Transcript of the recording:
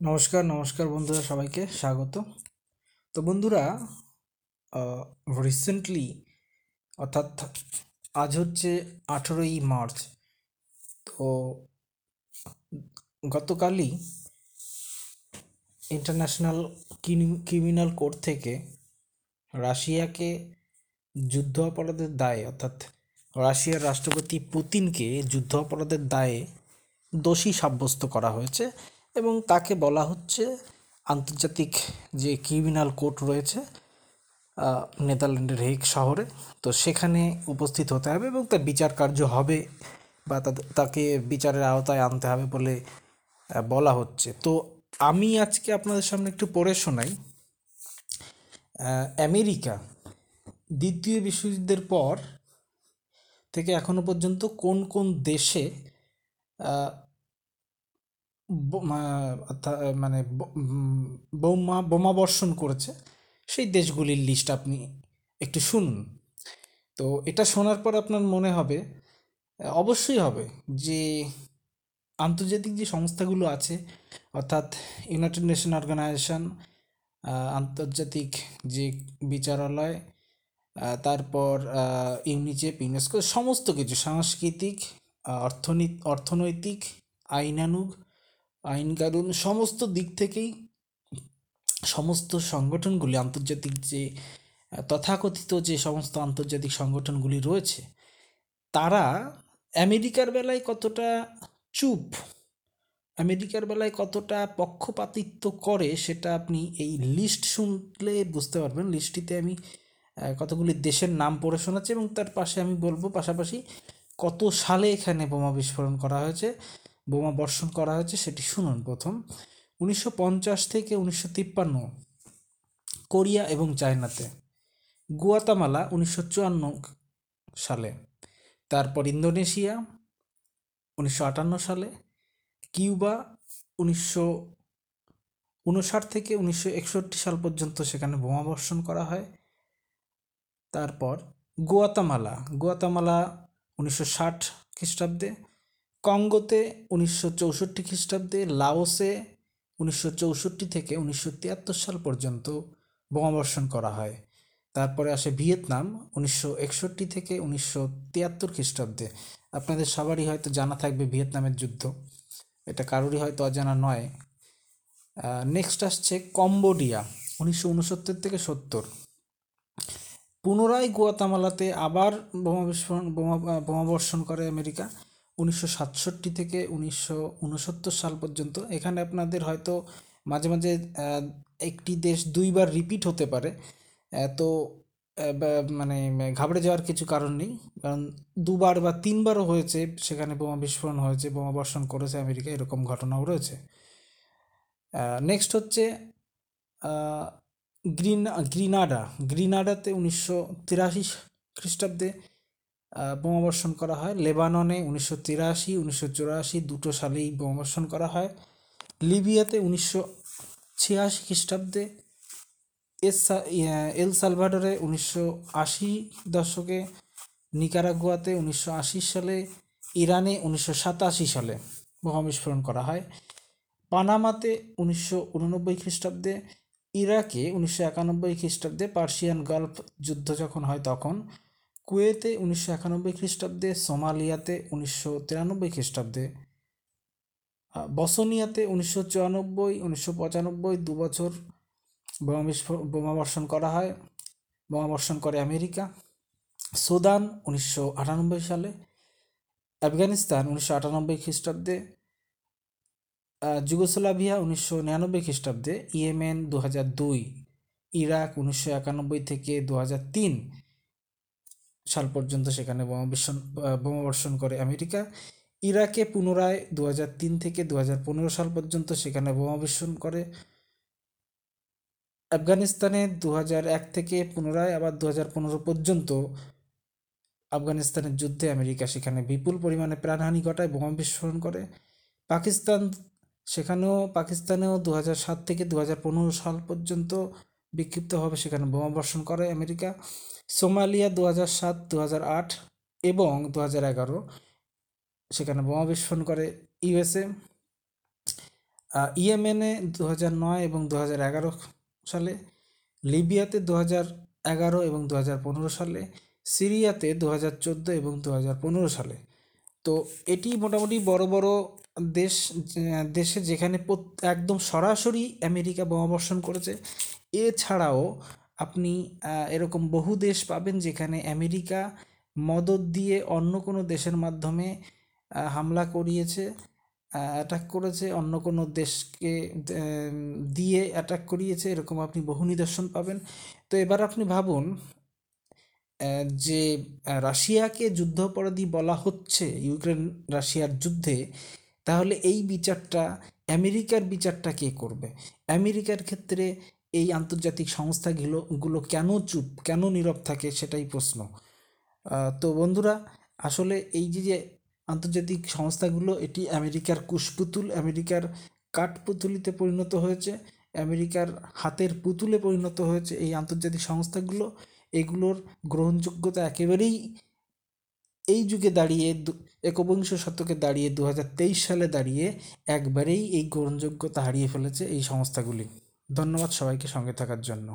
নমস্কার নমস্কার বন্ধুরা সবাইকে, স্বাগত। তো বন্ধুরা রিসেন্টলি অর্থাৎ আজ হচ্ছে আঠেরোই মার্চ, তো গতকালই ইন্টারন্যাশনাল ক্রিমিনাল কোর্ট থেকে রাশিয়াকে যুদ্ধ অপরাধের দায়ে, অর্থাৎ রাশিয়ার রাষ্ট্রপতি পুতিনকে যুদ্ধ অপরাধের দায়ে দোষী সাব্যস্ত করা হয়েছে। এবং তাকে বলা হচ্ছে আন্তর্জাতিক যে ক্রিমিনাল কোর্ট রয়েছে নেদারল্যান্ডের হেগ শহরে। তো সেখানে উপস্থিত হতে হবে এবং তার বিচার কার্য হবে বা তাকে বিচারের আওতায় আনতে হবে বলে বলা হচ্ছে। তো আমি আজকে আপনাদের সামনে একটু পড়ে শোনাই। আমেরিকা দ্বিতীয় বিশ্বযুদ্ধের পর থেকে এখনও পর্যন্ত কোন কোন দেশে মানে বোমা বোমা বর্ষণ করেছে, সেই দেশগুলির লিস্ট আপনি একটু শুনুন। তো এটা শোনার পর আপনার মনে হবে, অবশ্যই হবে যে আন্তর্জাতিক যে সংস্থাগুলো আছে, অর্থাৎ ইউনাইটেড নেশন অর্গানাইজেশন আন্তর্জাতিক যে বিচারালয় তারপর ইউনিচেফ ইউনেস্কো, সমস্ত কিছু, সাংস্কৃতিক অর্থনৈতিক, আইনানুগ আইন কানুন সমস্ত দিক থেকেই সমস্ত সংগঠনগুলি আন্তর্জাতিক যে তথাকথিত যে সমস্ত আন্তর্জাতিক সংগঠনগুলি রয়েছে, তারা আমেরিকার বেলায় কতটা চুপ, আমেরিকার বেলায় কতটা পক্ষপাতিত্ব করে সেটা আপনি এই লিস্ট শুনলে বুঝতে পারবেন। লিস্টটিতে আমি কতগুলি দেশের নাম পড়ে শোনাচ্ছি এবং তার পাশে আমি বলব পাশাপাশি কত সালে এখানে বোমা বিস্ফোরণ করা হয়েছে। বোমা বর্ষণ করা হয়েছে, সেটি শুনুন প্রথম। উনিশশো পঞ্চাশ থেকে উনিশশো তিপ্পান্ন, কোরিয়া এবং চায়নাতে। গুয়াতামালা উনিশশো চুয়ান্ন সালে। তারপর ইন্দোনেশিয়া উনিশশো আটান্ন সালে। কিউবা উনিশশো উনষাট থেকে উনিশশো একষট্টি সাল পর্যন্ত সেখানে বোমা বর্ষণ করা হয়। তারপর গুয়াতামালা। গুয়াতামালা উনিশশো ষাট খ্রিস্টাব্দে। কঙ্গোতে উনিশশো চৌষট্টি খ্রিস্টাব্দে, লাওসে উনিশশো চৌষট্টি থেকে উনিশশো তিয়াত্তর সাল পর্যন্ত বোমাবর্ষণ করা হয়। তারপরে আসে ভিয়েতনাম উনিশশো একষট্টি থেকে উনিশশো তিয়াত্তর খ্রিস্টাব্দে। আপনাদের সবারই হয়তো জানা থাকবে ভিয়েতনামের যুদ্ধ। এটা কারোরই হয়তো অজানা নয়। নেক্সট আসছে কম্বোডিয়া উনিশশো উনসত্তর থেকে সত্তর। পুনরায় গুয়াতামালাতে আবার বোমা বিস্ফোরণ, বোমা বোমাবর্ষণ করে আমেরিকা। উনিশশো সাতষট্টি থেকে উনিশশো উনসত্তর সাল পর্যন্ত। এখানে আপনাদের হয়তো মাঝে মাঝে একটি দেশ দুইবার রিপিট হতে পারে। তো মানে ঘাবড়ে যাওয়ার কিছু কারণ নেই। কারণ দুবার বা তিনবারও হয়েছে, সেখানে বোমা বিস্ফোরণ হয়েছে, বোমা বর্ষণ করেছে আমেরিকা, এরকম ঘটনাও রয়েছে। নেক্সট হচ্ছে গ্রিন, গ্রিনাডা। গ্রিনাডাতে উনিশশো তিরাশি খ্রিস্টাব্দে বোমাবর্ষণ করা হয়। লেবাননে উনিশশো তিরাশি, উনিশশো চুরাশি দুটো সালেই বোমাবর্ষণ করা হয়। লিবিয়াতে উনিশশো ছিয়াশি খ্রিস্টাব্দে এল সালভাডোরে উনিশশো আশি দশকে নিকারাগুয়াতে উনিশশো আশি সালে, ইরানে উনিশশো সাতাশি সালে বোমা বিস্ফোরণ করা হয়। পানামাতে উনিশশো উননব্বই খ্রিস্টাব্দে, ইরাকে উনিশশো একানব্বই খ্রিস্টাব্দে পার্সিয়ান গালফ যুদ্ধ যখন হয় তখন কুয়েতে উনিশশো একানব্বই খ্রিস্টাব্দে, সোমালিয়াতে উনিশশো তিরানব্বই খ্রিস্টাব্দে বসনিয়াতে উনিশশো চুরানব্বই, উনিশশো পঁচানব্বই, দু বছর বোমা বোমা বর্ষণ করা হয়, বোমা বর্ষণ করে আমেরিকা, সুদান উনিশশো আটানব্বই সালে, আফগানিস্তান উনিশশো আটানব্বই খ্রিস্টাব্দে যুগোস্লাভিয়া উনিশশো নিরানব্বই খ্রিস্টাব্দে, ইয়েমেন দু হাজার দুই, ইরাক উনিশশো একানব্বই থেকে দু হাজার তিন সাল পর্যন্ত সেখানে বোমা বিস্ফোরণ বোমা বর্ষণ করে আমেরিকা। ইরাকে পুনরায় দু থেকে দু সাল পর্যন্ত সেখানে বোমা বিস্ফোরণ করে। আফগানিস্তানে দু থেকে পুনরায় আবার দু পর্যন্ত আফগানিস্তানের যুদ্ধে আমেরিকা সেখানে বিপুল পরিমাণে প্রাণহানি ঘটায়, বোমা বিস্ফোরণ করে। পাকিস্তান, সেখানেও, পাকিস্তানেও দু সাত থেকে দু সাল পর্যন্ত বিক্ষিপ্তভাবে সেখানে বোমা বর্ষণ করে আমেরিকা। সোমালিয়া দু হাজার সাত দু হাজার আট এবং দু হাজার এগারো, সেখানে বোমা বিস্ফোরণ করে ইউএসএ। ইয়েমেনে দু হাজার নয় এবং দু হাজার এগারো সালে, লিবিয়াতে দু হাজার এগারো এবং দু হাজার পনেরো সালে, সিরিয়াতে দু হাজার চোদ্দ এবং দু হাজার পনেরো সালে। তো এটি মোটামুটি বড় বড় দেশ দেশে যেখানে একদম সরাসরি আমেরিকা বোমাবর্ষণ করেছে। এছাড়াও আপনি এরকম বহু দেশ পাবেন যেখানে আমেরিকা মদত দিয়ে অন্য কোনো দেশের মাধ্যমে হামলা করিয়েছে অ্যাটাক করেছে, অন্য কোনো দেশকে দিয়ে অ্যাটাক করিয়েছে, এরকম আপনি বহু নিদর্শন পাবেন। তো এবার আপনি ভাবুন যে রাশিয়াকে যুদ্ধাপরাধী বলা হচ্ছে ইউক্রেন রাশিয়ার যুদ্ধে, তাহলে এই বিচারটা, আমেরিকার বিচারটা কে করবে? আমেরিকার ক্ষেত্রে এই আন্তর্জাতিক সংস্থাগুলো, গুলো কেন চুপ, কেন নীরব থাকে সেটাই প্রশ্ন। তো বন্ধুরা, আসলে এই যে যে আন্তর্জাতিক সংস্থাগুলো, এটি আমেরিকার কুশপুতুল, আমেরিকার কাঠপুতুলিতে পরিণত হয়েছে, আমেরিকার হাতের পুতুলে পরিণত হয়েছে এই আন্তর্জাতিক সংস্থাগুলো। এগুলোর গ্রহণযোগ্যতা একেবারেই এই যুগে দাঁড়িয়ে একবিংশ শতকে দাঁড়িয়ে দু হাজার তেইশ সালে দাঁড়িয়ে, একবারেই এই গ্রহণযোগ্যতা হারিয়ে ফেলেছে এই সংস্থাগুলি। ধন্যবাদ সবাইকে সঙ্গে থাকার জন্য।